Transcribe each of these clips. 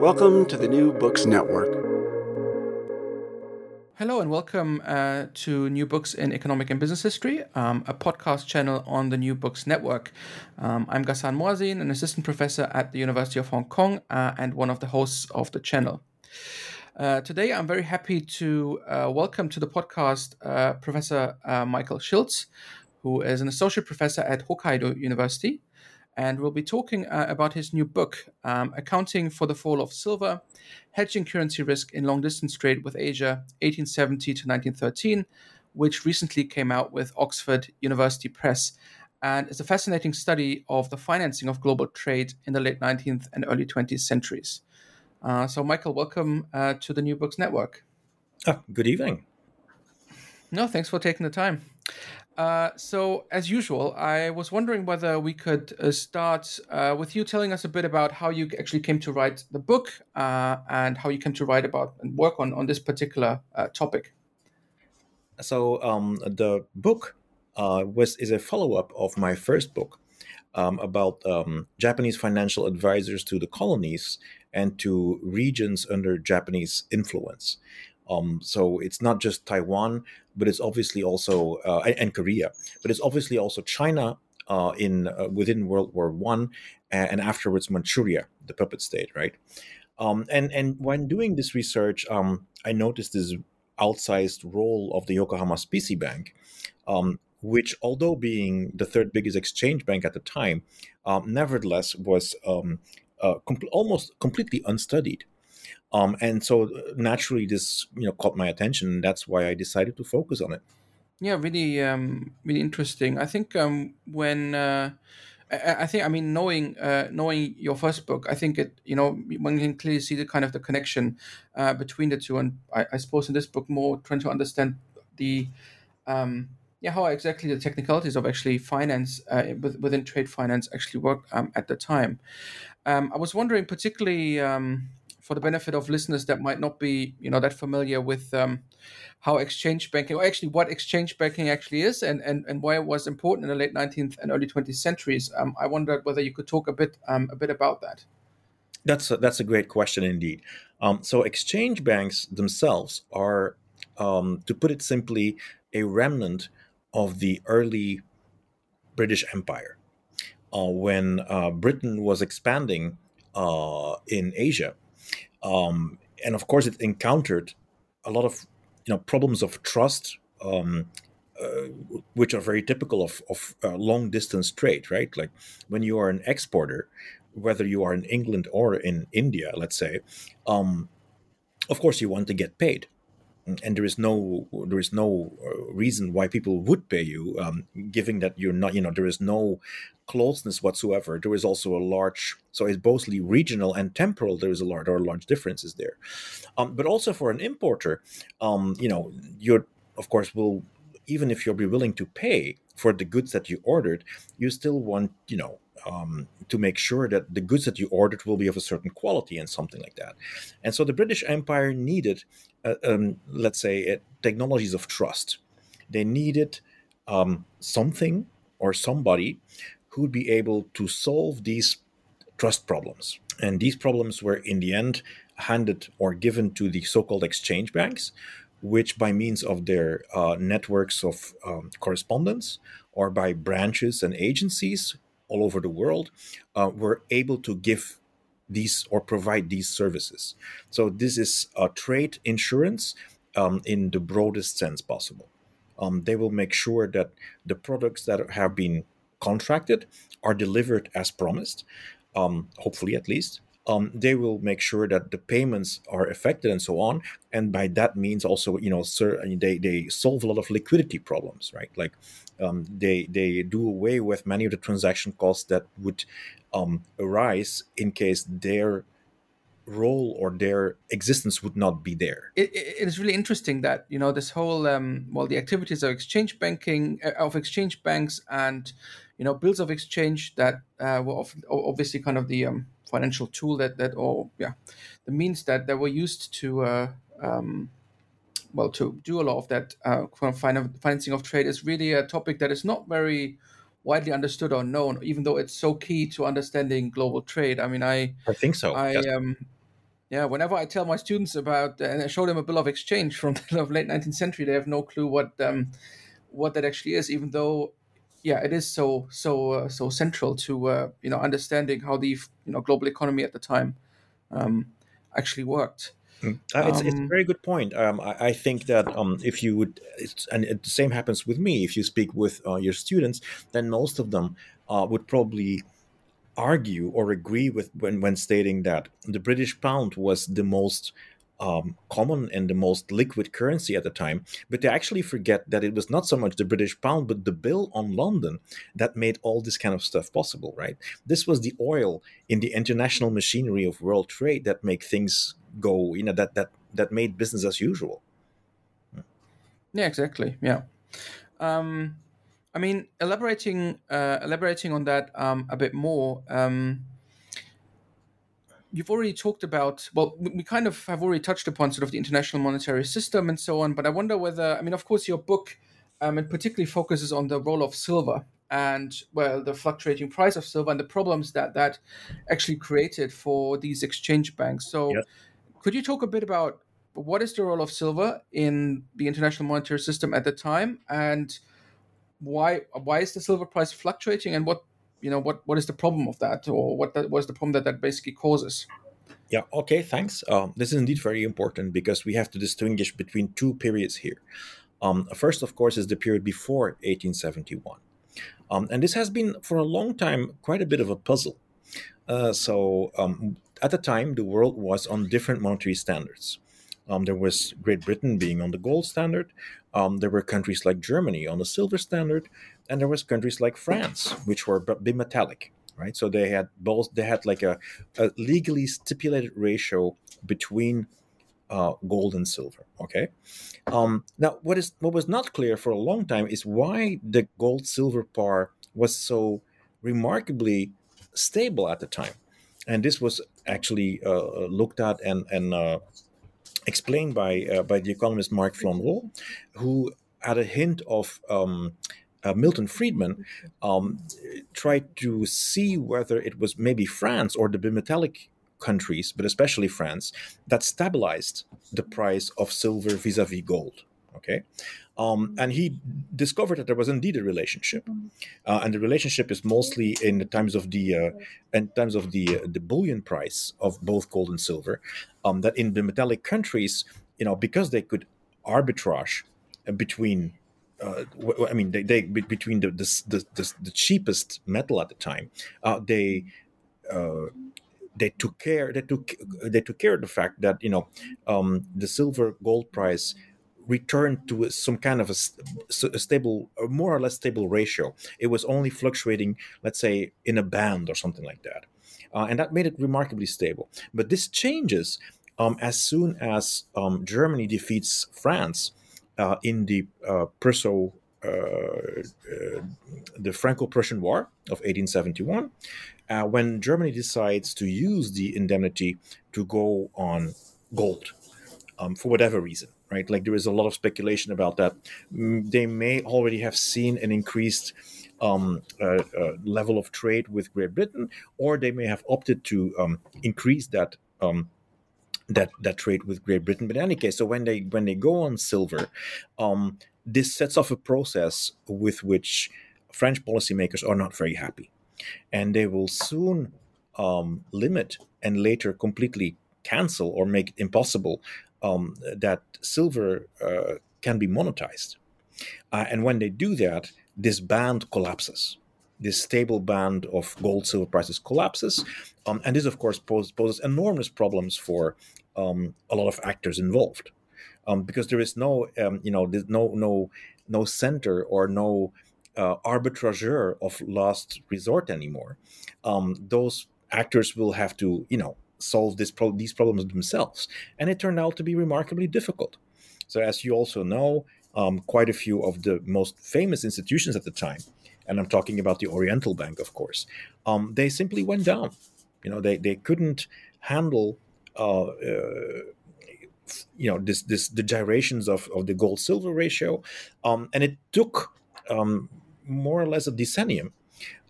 Welcome to the New Books Network. Hello and welcome uh, to New Books in Economic and Business History, um, a podcast channel on the New Books Network. Um, I'm Ghassan Moazzin, an assistant professor at the University of Hong Kong uh, and one of the hosts of the channel. Uh, today, I'm very happy to uh, welcome to the podcast uh, Professor uh, Michael Schiltz, who is an associate professor at Hokkaido University and we'll be talking uh, about his new book, um, Accounting for the Fall of Silver Hedging Currency Risk in Long Distance Trade with Asia, 1870 to 1913, which recently came out with Oxford University Press. And it's a fascinating study of the financing of global trade in the late 19th and early 20th centuries. Uh, so, Michael, welcome uh, to the New Books Network. Oh, good evening. No, thanks for taking the time. Uh, so, as usual, I was wondering whether we could uh, start uh, with you telling us a bit about how you actually came to write the book uh, and how you came to write about and work on, on this particular uh, topic. So, um, the book was is a follow up of my first book um, about um, Japanese financial advisors to the colonies and to regions under Japanese influence. Um, so it's not just Taiwan, but it's obviously also uh, and Korea, but it's obviously also China uh, in uh, within World War One, and afterwards Manchuria, the puppet state, right? Um, and and when doing this research, um, I noticed this outsized role of the Yokohama Specie Bank, um, which, although being the third biggest exchange bank at the time, um, nevertheless was um, uh, com- almost completely unstudied. Um, and so uh, naturally, this you know caught my attention, and that's why I decided to focus on it. Yeah, really, um, really interesting. I think um, when uh, I, I think I mean knowing uh, knowing your first book, I think it you know one can clearly see the kind of the connection uh, between the two, and I, I suppose in this book more trying to understand the um, yeah how exactly the technicalities of actually finance uh, within trade finance actually work um, at the time. Um, I was wondering particularly um, for the benefit of listeners that might not be you know that familiar with um, how exchange banking or actually what exchange banking actually is and, and, and why it was important in the late 19th and early 20th centuries um, i wondered whether you could talk a bit um, a bit about that. That's a, that's a great question indeed. Um, so exchange banks themselves are um, to put it simply a remnant of the early british empire uh, when uh, britain was expanding uh, in asia um, and of course it encountered a lot of you know problems of trust um, uh, which are very typical of, of uh, long distance trade right? Like when you are an exporter whether you are in england or in india let's say um, of course you want to get paid and there is no there is no uh, reason why people would pay you um, given that you're not you know there is no closeness whatsoever. There is also a large so it's mostly regional and temporal there is a large are large differences there. Um, but also for an importer um, you know you're of course will even if you'll be willing to pay for the goods that you ordered you still want you know um, to make sure that the goods that you ordered will be of a certain quality and something like that. And so the British Empire needed, uh, um, let's say, uh, technologies of trust. They needed um, something or somebody who would be able to solve these trust problems. And these problems were, in the end, handed or given to the so called exchange banks, which, by means of their uh, networks of um, correspondence or by branches and agencies all over the world, uh, were able to give these or provide these services. So, this is a trade insurance um, in the broadest sense possible. Um, they will make sure that the products that have been contracted are delivered as promised, um, hopefully at least. Um, they will make sure that the payments are effected and so on. And by that means also, you know, sir, they, they solve a lot of liquidity problems, right? Like um, they they do away with many of the transaction costs that would um, arise in case their role or their existence would not be there. It, it is really interesting that you know this whole um, well the activities of exchange banking uh, of exchange banks and you know bills of exchange that uh, were often, obviously kind of the um, financial tool that that or yeah the means that that were used to uh, um, well to do a lot of that uh, financing of trade is really a topic that is not very widely understood or known, even though it's so key to understanding global trade. I mean, I I think so. I yes. um, yeah, whenever I tell my students about and I show them a bill of exchange from the late 19th century, they have no clue what um, what that actually is. Even though, yeah, it is so so uh, so central to uh, you know understanding how the you know global economy at the time um, actually worked. Uh, it's, it's a very good point. Um, I, I, think that um, if you would, and it, the same happens with me, if you speak with uh, your students, then most of them uh, would probably argue or agree with when, when stating that the British pound was the most um, common and the most liquid currency at the time, but they actually forget that it was not so much the British pound, but the bill on London that made all this kind of stuff possible, right? This was the oil in the international machinery of world trade that make things go, you know, that that that made business as usual. Yeah, exactly. Yeah. Um, I mean, elaborating uh, elaborating on that um, a bit more. Um, you've already talked about well we kind of have already touched upon sort of the international monetary system and so on but i wonder whether i mean of course your book um, it particularly focuses on the role of silver and well the fluctuating price of silver and the problems that that actually created for these exchange banks so yes. Could you talk a bit about what is the role of silver in the international monetary system at the time? And why why is the silver price fluctuating? And what you know what what is the problem of that? Or what that was the problem that that basically causes? Yeah okay thanks. Um, this is indeed very important because we have to distinguish between two periods here. Um, first of course is the period before 1871 um, and this has been for a long time quite a bit of a puzzle. Uh, so um, at the time the world was on different monetary standards um, there was Great Britain being on the gold standard. Um, there were countries like Germany on the silver standard, and there was countries like France, which were bimetallic, right? So they had both. They had like a, a legally stipulated ratio between uh, gold and silver. Okay. Um, now, what is what was not clear for a long time is why the gold silver par was so remarkably stable at the time, and this was actually uh, looked at and and uh, explained by uh, by the economist Marc Flandreau, who had a hint of um, uh, Milton Friedman, um, tried to see whether it was maybe France or the bimetallic countries, but especially France, that stabilized the price of silver vis-a-vis gold. Okay, um, and he discovered that there was indeed a relationship, uh, and the relationship is mostly in the times of the uh, in times of the uh, the bullion price of both gold and silver. Um, that in the metallic countries, you know, because they could arbitrage between uh, I mean, they, they between the, the the, the cheapest metal at the time, uh, they uh, they took care they took they took care of the fact that you know um, the silver gold price returned to some kind of a, a, stable, more or less stable ratio. It was only fluctuating, let's say, in a band or something like that. Uh, and that made it remarkably stable. But this changes um, as soon as um, Germany defeats France uh, in the uh, Prusso uh, the Franco-Prussian War of 1871, uh, when Germany decides to use the indemnity to go on gold um, for whatever reason, right? Like there is a lot of speculation about that. Mm, they may already have seen an increased um, uh, uh, level of trade with Great Britain, or they may have opted to um, increase that um, that that trade with Great Britain. But in any case, so when they when they go on silver, um, this sets off a process with which French policymakers are not very happy, and they will soon um, limit and later completely cancel or make impossible um, that silver uh, can be monetized. Uh, and when they do that, this band collapses. This stable band of gold silver prices collapses. Um, and this, of course, poses, poses enormous problems for um, a lot of actors involved. Um, because there is no, um, you know, no, no, no center or no uh, arbitrageur of last resort anymore. Um, those actors will have to, you know, solve this pro- these problems themselves, and it turned out to be remarkably difficult. So, as you also know, um, quite a few of the most famous institutions at the time, and I'm talking about the Oriental Bank, of course, um, they simply went down. You know, they, they couldn't handle, uh, uh, you know, this this the gyrations of, of the gold silver ratio, um, and it took um, more or less a decennium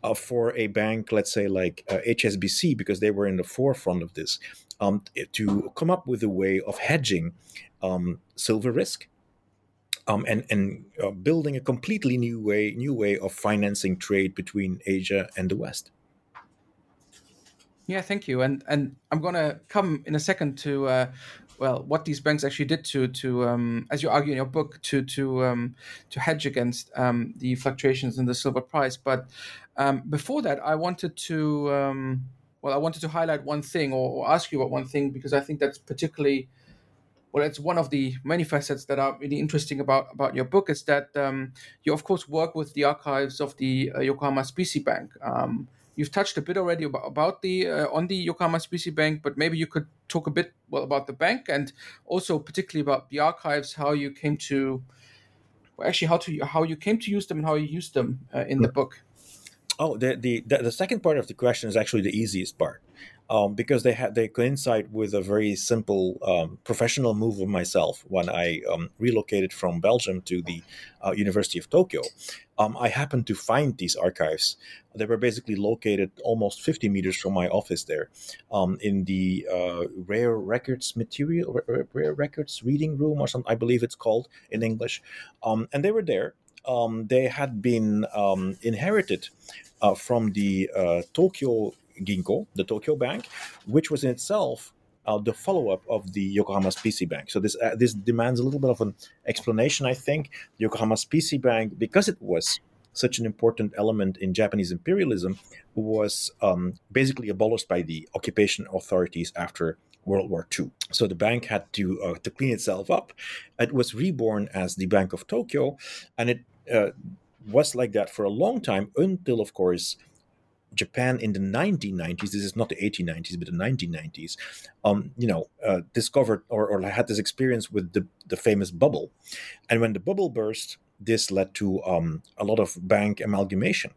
uh, for a bank, let's say like uh, HSBC, because they were in the forefront of this, um, to come up with a way of hedging um, silver risk um, and and uh, building a completely new way new way of financing trade between Asia and the West. Yeah, thank you. And and I'm gonna come in a second to uh, well what these banks actually did to to um, as you argue in your book to to um, to hedge against um, the fluctuations in the silver price. But um, before that, I wanted to um, well I wanted to highlight one thing or, or ask you about one thing because I think that's particularly well, it's one of the many facets that are really interesting about about your book is that um, you of course work with the archives of the uh, Yokohama Specie Bank. You've touched a bit already about, about the uh, on the Yokohama Specie Bank, but maybe you could talk a bit well about the bank and also particularly about the archives, how you came to well, actually how to how you came to use them and how you used them uh, in the book. Oh, the, the the second part of the question is actually the easiest part um, because they had they coincide with a very simple um, professional move of myself when I um, relocated from Belgium to the uh, University of Tokyo. Um, I happened to find these archives. They were basically located almost 50 meters from my office there, um, in the uh, rare records material, rare, records reading room, or something. I believe it's called in English, um, and they were there. they had been inherited uh, from the uh, Tokyo Ginko, the Tokyo Bank, which was in itself uh, the follow-up of the Yokohama Specie Bank. So this uh, this demands a little bit of an explanation, I think. The Yokohama Specie Bank, because it was such an important element in Japanese imperialism, was um, basically abolished by the occupation authorities after World War II. So the bank had to uh, to clean itself up. It was reborn as the Bank of Tokyo, and it uh, was like that for a long time until, of course, Japan in the 1990s, this is not the 1890s, but the 1990s, um, you know, uh, discovered or, or had this experience with the, the famous bubble. And when the bubble burst, this led to um, a lot of bank amalgamation.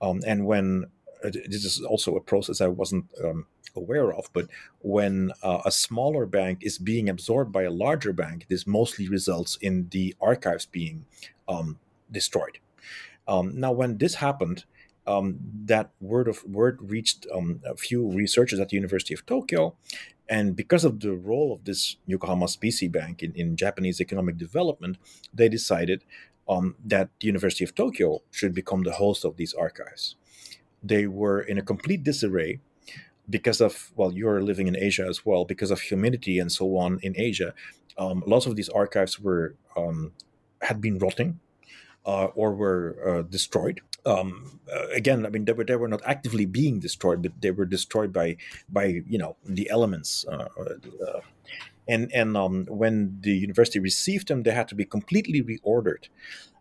Um, and when uh, this is also a process I wasn't um, aware of, but when uh, a smaller bank is being absorbed by a larger bank, this mostly results in the archives being um, destroyed. Um, now, when this happened, um, that word of word reached um, a few researchers at the University of Tokyo, and because of the role of this Yokohama Specie Bank in, in Japanese economic development, they decided um, that the University of Tokyo should become the host of these archives. They were in a complete disarray because of well, you're living in Asia as well, because of humidity and so on in Asia. Um, lots of these archives were um, had been rotting uh, or were uh, destroyed um, uh, again, I mean, they were they were not actively being destroyed, but they were destroyed by by you know the elements. Uh, uh, and and um, when the university received them, they had to be completely reordered.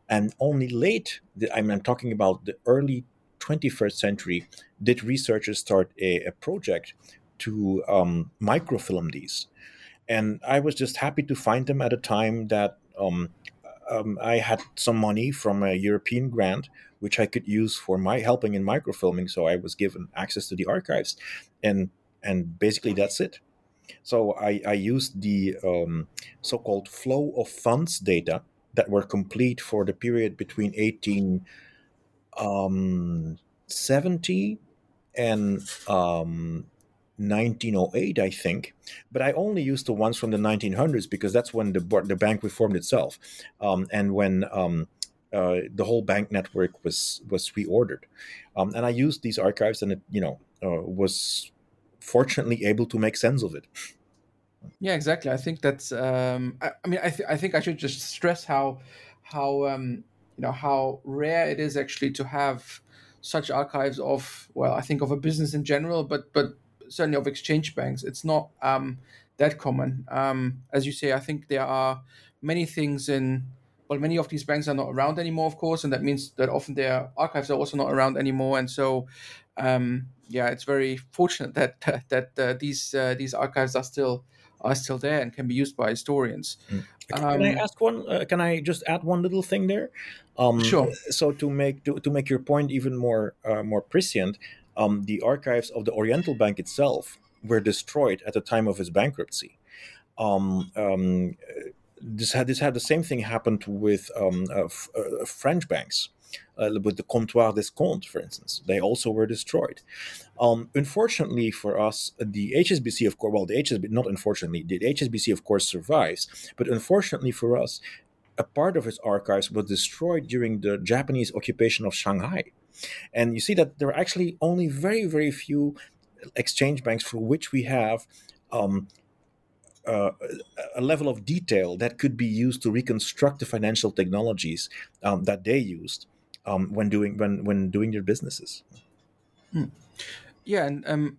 And only late, I mean, I'm talking about the early 21st century, did researchers start a, a project to um, microfilm these. And I was just happy to find them at a time that um, I had some money from a European grant, which I could use for my helping in microfilming. So I was given access to the archives, and and basically that's it. So I, I used the um, so-called flow of funds data that were complete for the period between 1870 um, and um, 1908, I think. But I only used the ones from the 1900s because that's when the the bank reformed itself, um, and when um, uh, the whole bank network was was reordered. Um, and I used these archives, and it you know uh, was fortunately able to make sense of it. Yeah, exactly. I think that's. Um, I, I, mean, I, th- I think I should just stress how how um, you know how rare it is actually to have such archives of well, I think of a business in general, but but certainly of exchange banks. It's not um, that common. Um, as you say, I think there are many things in well, many of these banks are not around anymore, of course, and that means that often their archives are also not around anymore. And so, um, yeah, it's very fortunate that that uh, these uh, these archives are still are still there and can be used by historians. Mm. Can I um, ask one? Uh, can I just add one little thing there? Um, sure. So to make to, to make your point even more uh, more prescient, um, the archives of the Oriental Bank itself were destroyed at the time of its bankruptcy. Um, um, this had this had the same thing happened with um, uh, f- uh, French banks, uh, with the Comptoir d'Escompte, for instance. They also were destroyed. Um, unfortunately for us, the HSBC, of course, well, the HSBC, not unfortunately, the HSBC, of course, survives. But unfortunately for us, a part of its archives was destroyed during the Japanese occupation of Shanghai. And you see that there are actually only very, very few exchange banks for which we have um, uh, a level of detail that could be used to reconstruct the financial technologies um, that they used um, when doing when when doing their businesses. Hmm. Yeah, and um,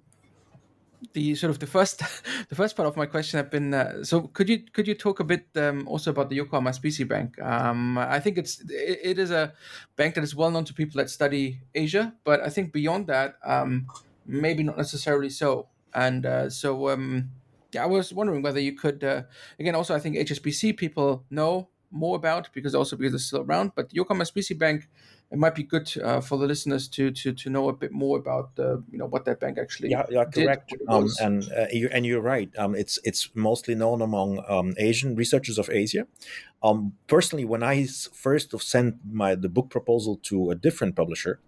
the sort of the first the first part of my question have been uh, so could you could you talk a bit um, also about the Yokohama Specie Bank? Um, I think it's it, it is a bank that is well known to people that study Asia, but I think beyond that, um, maybe not necessarily so. And uh, so um, yeah, I was wondering whether you could uh, again also I think HSBC people know more about because also because it's still around, but Yokohama Specie Bank it might be good uh, for the listeners to to to know a bit more about the you know what that bank actually yeah, yeah correct. um, and uh, you, and you're right. Um, it's it's mostly known among um, Asian researchers of Asia. Um, personally when I first sent my the book proposal to a different publisher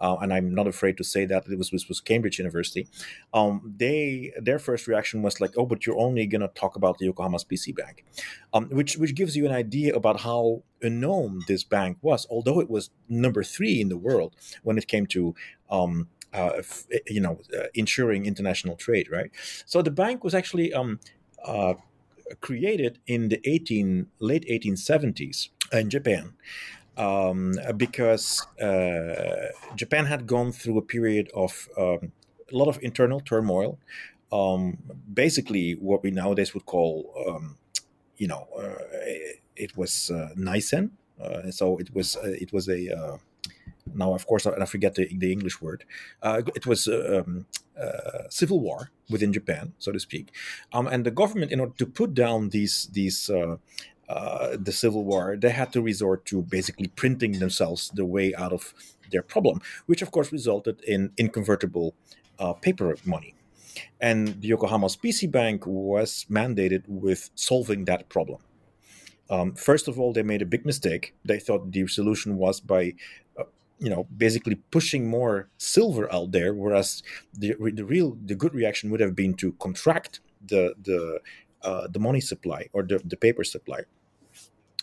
uh, and I'm not afraid to say that it was was, was Cambridge University. Um, they their first reaction was like, "Oh, but you're only going to talk about the Yokohama Specie Bank," um, which which gives you an idea about how unknown this bank was, although it was number three in the world when it came to. Um, uh, you know, uh, ensuring international trade, right? So the bank was actually um, uh, created in the 18 late 1870s in Japan um, because uh, Japan had gone through a period of um, a lot of internal turmoil. Um, basically, what we nowadays would call, um, you know, uh, it was uh. Uh, so it was uh, it was a uh, now of course I forget the, the English word. Uh, it was um, civil war within Japan, so to speak, um, and the government, in order to put down these these uh, the Civil War, they had to resort to basically printing themselves the way out of their problem, which of course resulted in inconvertible uh, paper money. And the Yokohama Specie Bank was mandated with solving that problem. Um, first of all, they made a big mistake. They thought the solution was by, uh, you know, basically pushing more silver out there, whereas the the real the good reaction would have been to contract the the uh, the money supply or the, the paper supply.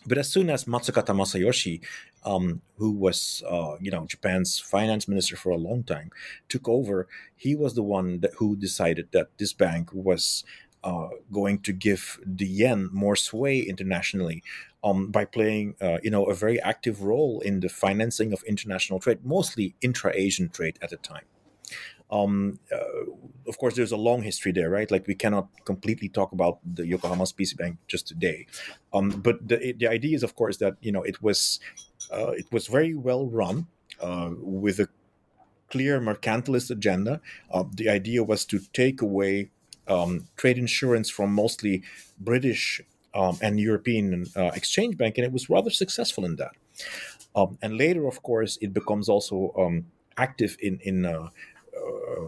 But as soon as Matsukata Masayoshi, um, who was uh, you know Japan's finance minister for a long time, took over, he was the one that, who decided that this bank was uh, going to give the yen more sway internationally um, by playing uh, you know a very active role in the financing of international trade, mostly intra-Asian trade at the time. Um, uh, of course, there's a long history there, right? Like we cannot completely talk about the Yokohama Specie Bank just today. Um, but the the idea is, of course, that you know it was uh, it was very well run uh, with a clear mercantilist agenda. Uh, the idea was to take away um, trade insurance from mostly British um, and European uh, Exchange Bank, and it was rather successful in that. Um, and later, of course, it becomes also um, active in in uh, uh,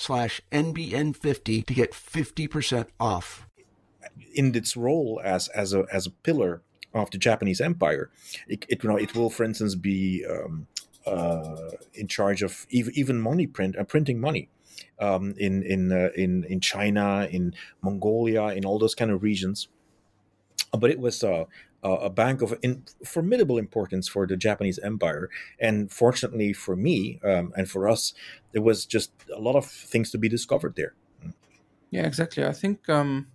slash NBN50 to get 50% off. In its role as, as, a, as a pillar of the Japanese empire, it, it, you know, it will, for instance, be um, uh, in charge of even, even money print, uh, printing money. Um, in in uh, in in China, in Mongolia, in all those kind of regions, but it was uh, a bank of in formidable importance for the Japanese Empire. And fortunately for me um, and for us, there was just a lot of things to be discovered there. Yeah, exactly. I think, um,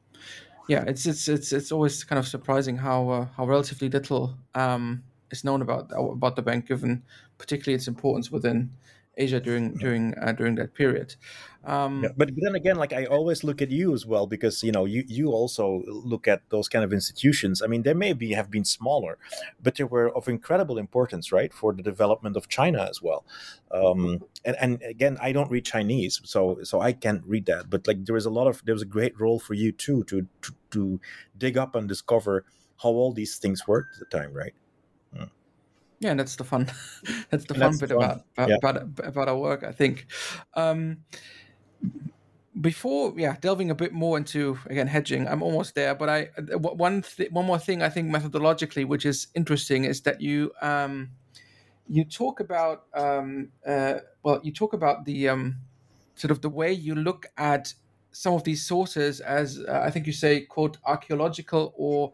yeah, it's it's it's it's always kind of surprising how uh, how relatively little um, is known about about the bank, given particularly its importance within Asia during during uh, during that period. Um, yeah, but then again, like I always look at you as well because you know you you also look at those kind of institutions. I mean, they may be have been smaller, but they were of incredible importance, right, for the development of China as well. Um, and and again, I don't read Chinese, so so I can't read that. But like there is a lot of there was a great role for you too to to, to dig up and discover how all these things worked at the time, right? Mm. Yeah, and that's the fun. that's the fun that's bit fun. About, about, yeah. about about our work, I think. Um, before yeah delving a bit more into again hedging i'm almost there but i one th- one more thing i think methodologically which is interesting is that you um you talk about um uh well you talk about the um sort of the way you look at some of these sources as uh, i think you say quote archaeological or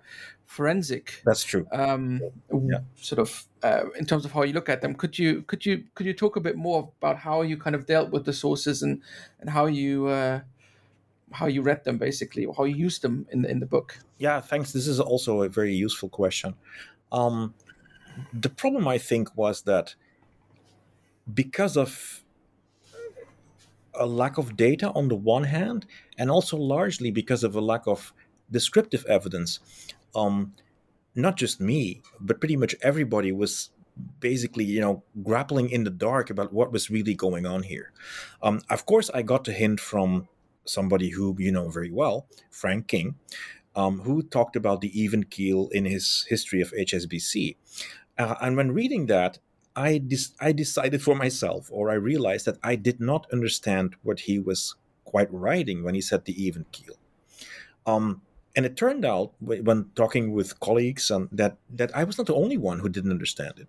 forensic. That's true. Um, yeah. Sort of uh, in terms of how you look at them. Could you could you could you talk a bit more about how you kind of dealt with the sources and and how you uh, how you read them basically, or how you used them in the, in the book? Yeah, thanks. This is also a very useful question. Um, the problem I think was that because of a lack of data on the one hand, and also largely because of a lack of descriptive evidence, um, not just me, but pretty much everybody was basically, you know, grappling in the dark about what was really going on here. Um, of course, I got a hint from somebody who you know very well, Frank King, um, who talked about the even keel in his history of HSBC. Uh, and when reading that, I, dis- I decided for myself, or I realized that I did not understand what he was quite writing when he said the even keel. Um, and it turned out when talking with colleagues um, that that I was not the only one who didn't understand it.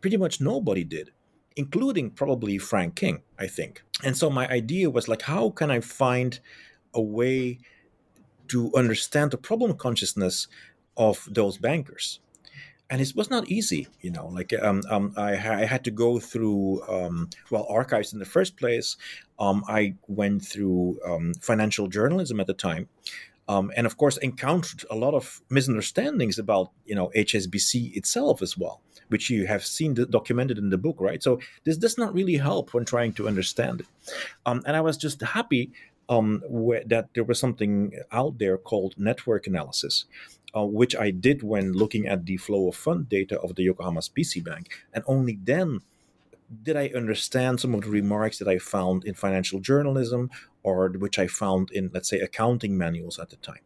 Pretty much nobody did, including probably Frank King, I think. And so my idea was like, how can I find a way to understand the problem consciousness of those bankers? And it was not easy, you know. Like um, um, I, I, had to go through um, well archives in the first place. Um, I went through um, financial journalism at the time, um, and of course encountered a lot of misunderstandings about you know HSBC itself as well, which you have seen documented in the book, right? So this does not really help when trying to understand it. Um, and I was just happy um, that there was something out there called network analysis, uh, which I did when looking at the flow of fund data of the Yokohama Specie Bank, and only then did I understand some of the remarks that I found in financial journalism or which I found in, let's say, accounting manuals at the time?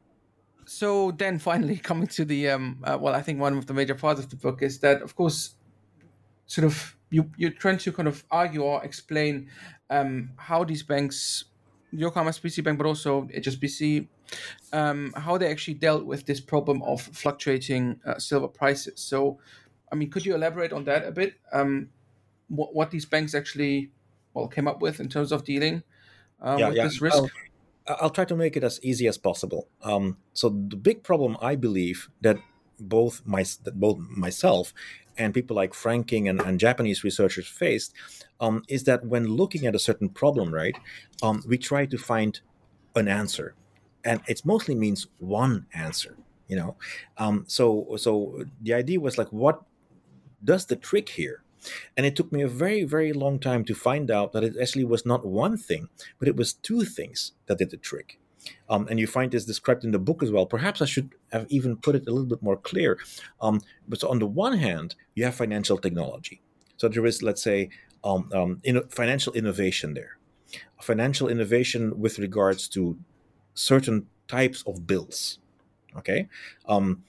So then, finally, coming to the um, uh, well, I think one of the major parts of the book is that, of course, sort of you you're trying to kind of argue or explain um, how these banks, Yokohama Specie Bank, but also HSBC, um, how they actually dealt with this problem of fluctuating uh, silver prices. So, I mean, could you elaborate on that a bit? Um, what, what these banks actually well came up with in terms of dealing uh, Yeah, with yeah. this risk? I'll, I'll try to make it as easy as possible. Um, so the big problem I believe that both my that both myself and people like Frank King and, and Japanese researchers faced um, is that when looking at a certain problem, right, um, we try to find an answer, and it mostly means one answer. You know, um, so so the idea was like, what does the trick here? And it took me a very, very long time to find out that it actually was not one thing, but it was two things that did the trick. Um, and you find this described in the book as well. Perhaps I should have even put it a little bit more clear. Um, but so on the one hand, you have financial technology. So there is, let's say, um, um, in, financial innovation there, financial innovation with regards to certain types of bills. Okay, um,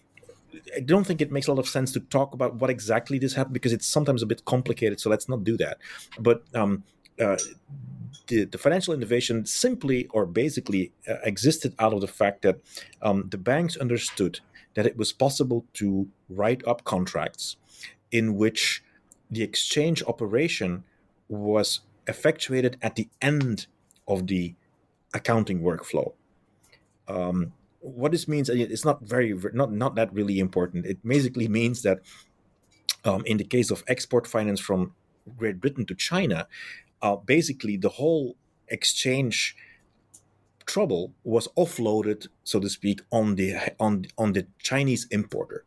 I don't think it makes a lot of sense to talk about what exactly this happened because it's sometimes a bit complicated. So let's not do that. But um, uh, the, the financial innovation simply or basically uh, existed out of the fact that um, the banks understood that it was possible to write up contracts in which the exchange operation was effectuated at the end of the accounting workflow. Um, what this means, it's not very, not not that really important. It basically means that um, in the case of export finance from Great Britain to China, uh, basically the whole exchange trouble was offloaded, so to speak, on the on on the Chinese importer.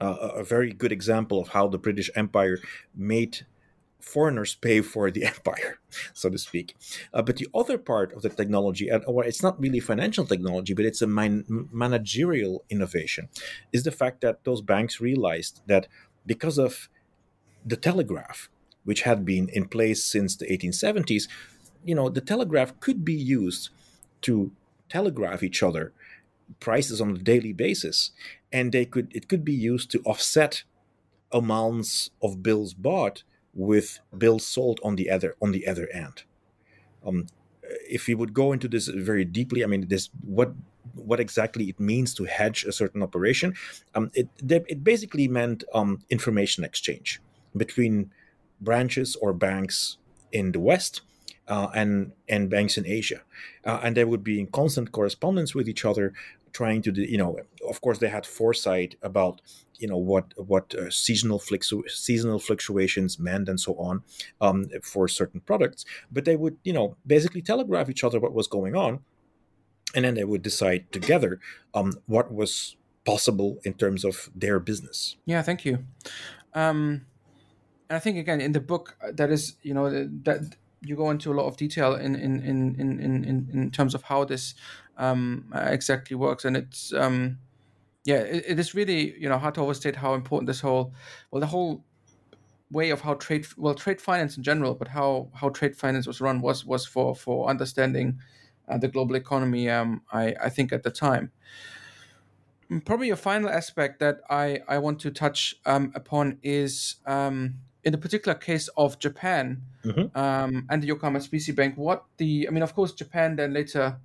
Uh, a very good example of how the British Empire made foreigners pay for the empire, so to speak. Uh, but the other part of the technology, and it's not really financial technology, but it's a man- managerial innovation, is the fact that those banks realized that because of the telegraph, which had been in place since the 1870s, you know, the telegraph could be used to telegraph each other prices on a daily basis, and they could it could be used to offset amounts of bills bought with bills sold on the other on the other end. Um, if we would go into this very deeply, I mean, this what what exactly it means to hedge a certain operation, um, it it basically meant um, information exchange between branches or banks in the West uh, and and banks in Asia, uh, and they would be in constant correspondence with each other, trying to you know of course they had foresight about you know what what uh, seasonal fluctu- seasonal fluctuations meant and so on um, for certain products, but they would you know basically telegraph each other what was going on, and then they would decide together um, what was possible in terms of their business. Yeah, thank you. Um, and I think again in the book uh, that is you know that you go into a lot of detail in in in in in, in terms of how this um, exactly works, and it's um, yeah, it, it is really you know hard to overstate how important this whole well the whole way of how trade well trade finance in general, but how how trade finance was run was was for for understanding uh, the global economy. Um, I I think at the time. Probably a final aspect that I, I want to touch um, upon is um, in the particular case of Japan Mhm. um, and the Yokohama Specie Bank, what the I mean, of course, Japan then later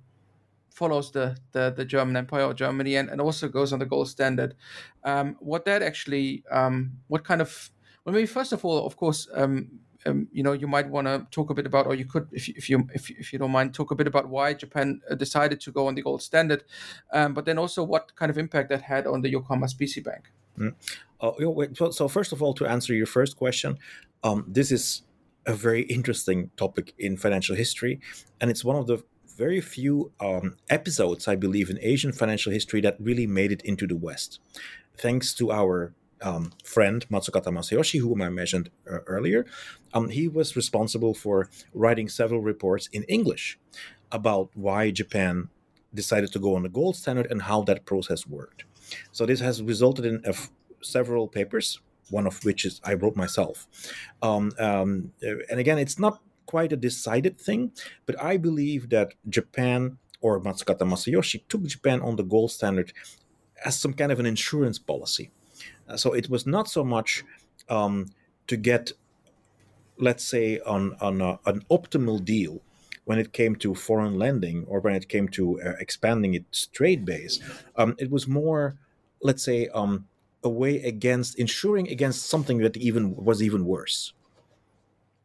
follows the the, the German Empire or Germany and, and also goes on the gold standard. Um, what that actually, um, what kind of well, maybe first of all, of course, um, um, you know, you might want to talk a bit about, or you could, if you, if you if if you don't mind, talk a bit about why Japan uh, decided to go on the gold standard, um, but then also what kind of impact that had on the Yokohama Specie Bank. Uh, you wait, so, so first of all, to answer your first question, um, this is a very interesting topic in financial history, and it's one of the very few um, episodes, I believe, in Asian financial history that really made it into the West, thanks to our um, friend Matsukata Masayoshi, whom I mentioned uh, earlier. Um, he was responsible for writing several reports in English about why Japan decided to go on the gold standard and how that process worked. So this has resulted in f- several papers, one of which is I wrote myself. Um, um, uh, and again, it's not quite a decided thing, but I believe that Japan or Matsukata Masayoshi took Japan on the gold standard as some kind of an insurance policy. Uh, so it was not so much um, to get, let's say, on, on a, an optimal deal when it came to foreign lending or when it came to uh, expanding its trade base, um, it was more, let's say, um, a way against insuring against something that even was even worse.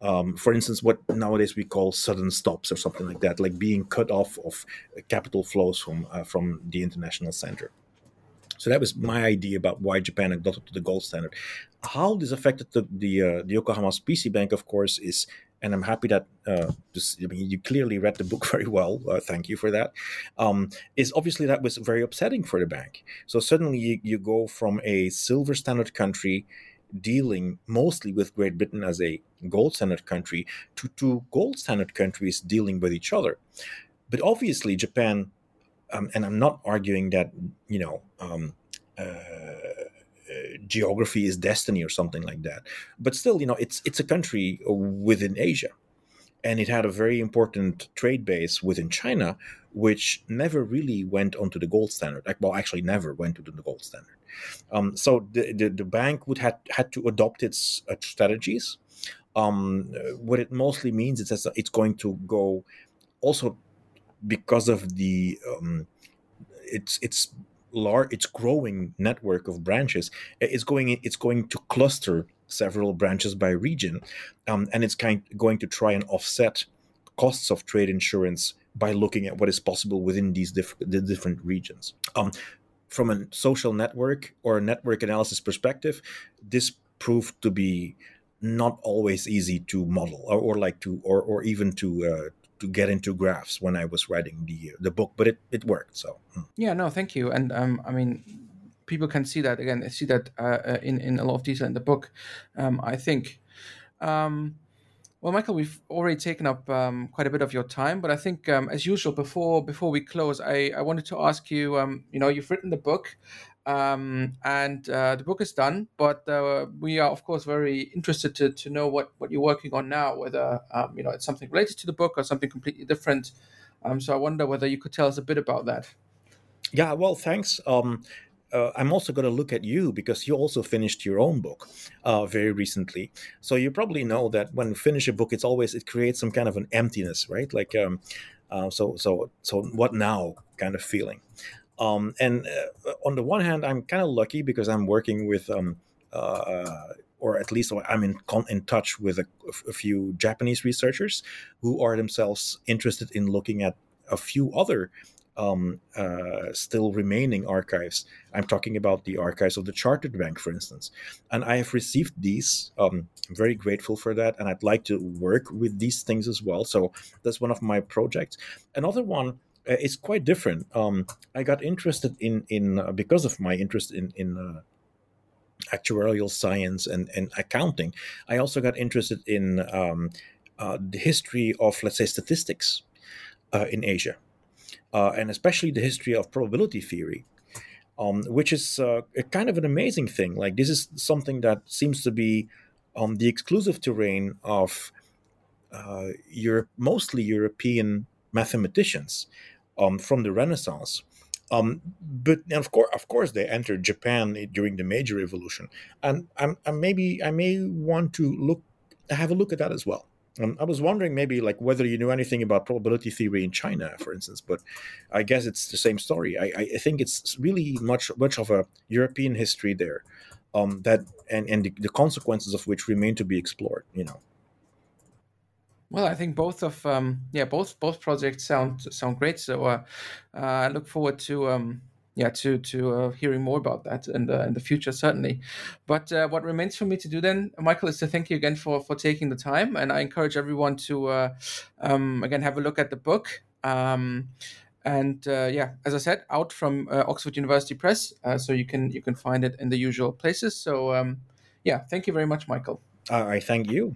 Um, for instance, what nowadays we call sudden stops or something like that, like being cut off of capital flows from uh, from the international center. So that was my idea about why Japan adopted the gold standard. How this affected the the, uh, the Yokohama Specie Bank, of course, is and I'm happy that uh, this, I mean, you clearly read the book very well. Uh, thank you for that. Um, is obviously that was very upsetting for the bank. So suddenly you, you go from a silver standard country dealing mostly with Great Britain as a gold standard country to two gold standard countries dealing with each other. But obviously, Japan, um, and I'm not arguing that, you know, um, uh, geography is destiny or something like that. But still, you know, it's it's a country within Asia, and it had a very important trade base within China, which never really went onto the gold standard. Well, actually, never went to the gold standard. Um, so the, the, the bank would had had to adopt its uh, strategies. Um, what it mostly means is that it's going to go also because of the um, it's it's large its growing network of branches is going it's going to cluster several branches by region um, and it's kind going to try and offset costs of trade insurance by looking at what is possible within these diff- the different regions um, from a social network or a network analysis perspective this proved to be not always easy to model or, or like to or, or even to uh, to get into graphs when I was writing the the book, but it, it worked. So hmm. yeah, no, thank you. And um, I mean, people can see that again. See that uh, uh, in in a lot of detail in the book. Um, I think. Um, well, Michael, we've already taken up um, quite a bit of your time, but I think, um, as usual, before before we close, I, I wanted to ask you. Um, you know, you've written the book, um, and uh, the book is done, but uh, we are, of course, very interested to, to know what, what you're working on now. Whether um, you know it's something related to the book or something completely different. Um, so I wonder whether you could tell us a bit about that. Yeah, well, thanks. Um, uh, I'm also going to look at you because you also finished your own book uh, very recently. So you probably know that when you finish a book, it's always it creates some kind of an emptiness, right? Like, um, uh, so so so what now kind of feeling. Um, and uh, on the one hand, I'm kind of lucky because I'm working with, um, uh, or at least I'm in in touch with a, a, few Japanese researchers who are themselves interested in looking at a few other um, uh, still remaining archives. I'm talking about the archives of the Chartered Bank, for instance. And I have received these. Um, I'm very grateful for that. And I'd like to work with these things as well. So that's one of my projects. Another one uh, is quite different. Um, I got interested in, in uh, because of my interest in, in uh, actuarial science and, and accounting. I also got interested in um, uh, the history of, let's say, statistics uh, in Asia uh, and especially the history of probability theory, um, which is uh, a kind of an amazing thing. Like this is something that seems to be on um, the exclusive terrain of uh, Europe, mostly European mathematicians um, from the Renaissance. Um, but of course, of course, they entered Japan during the Meiji Revolution, and I'm maybe I may want to look have a look at that as well. Um, I was wondering maybe like whether you knew anything about probability theory in China, for instance, but I guess it's the same story. I, I think it's really much much of a European history there, um, that and and the, the consequences of which remain to be explored. You know. Well, I think both of um, yeah both both projects sound sound great. So uh, uh, I look forward to um, yeah to to uh, hearing more about that in the in the future certainly. But uh, what remains for me to do then michael is to thank you again for for taking the time and i encourage everyone to uh, um, again have a look at the book. Um, and uh, yeah as i said out from uh, oxford university press uh, so you can you can find it in the usual places. So um, yeah thank you very much michael. I thank you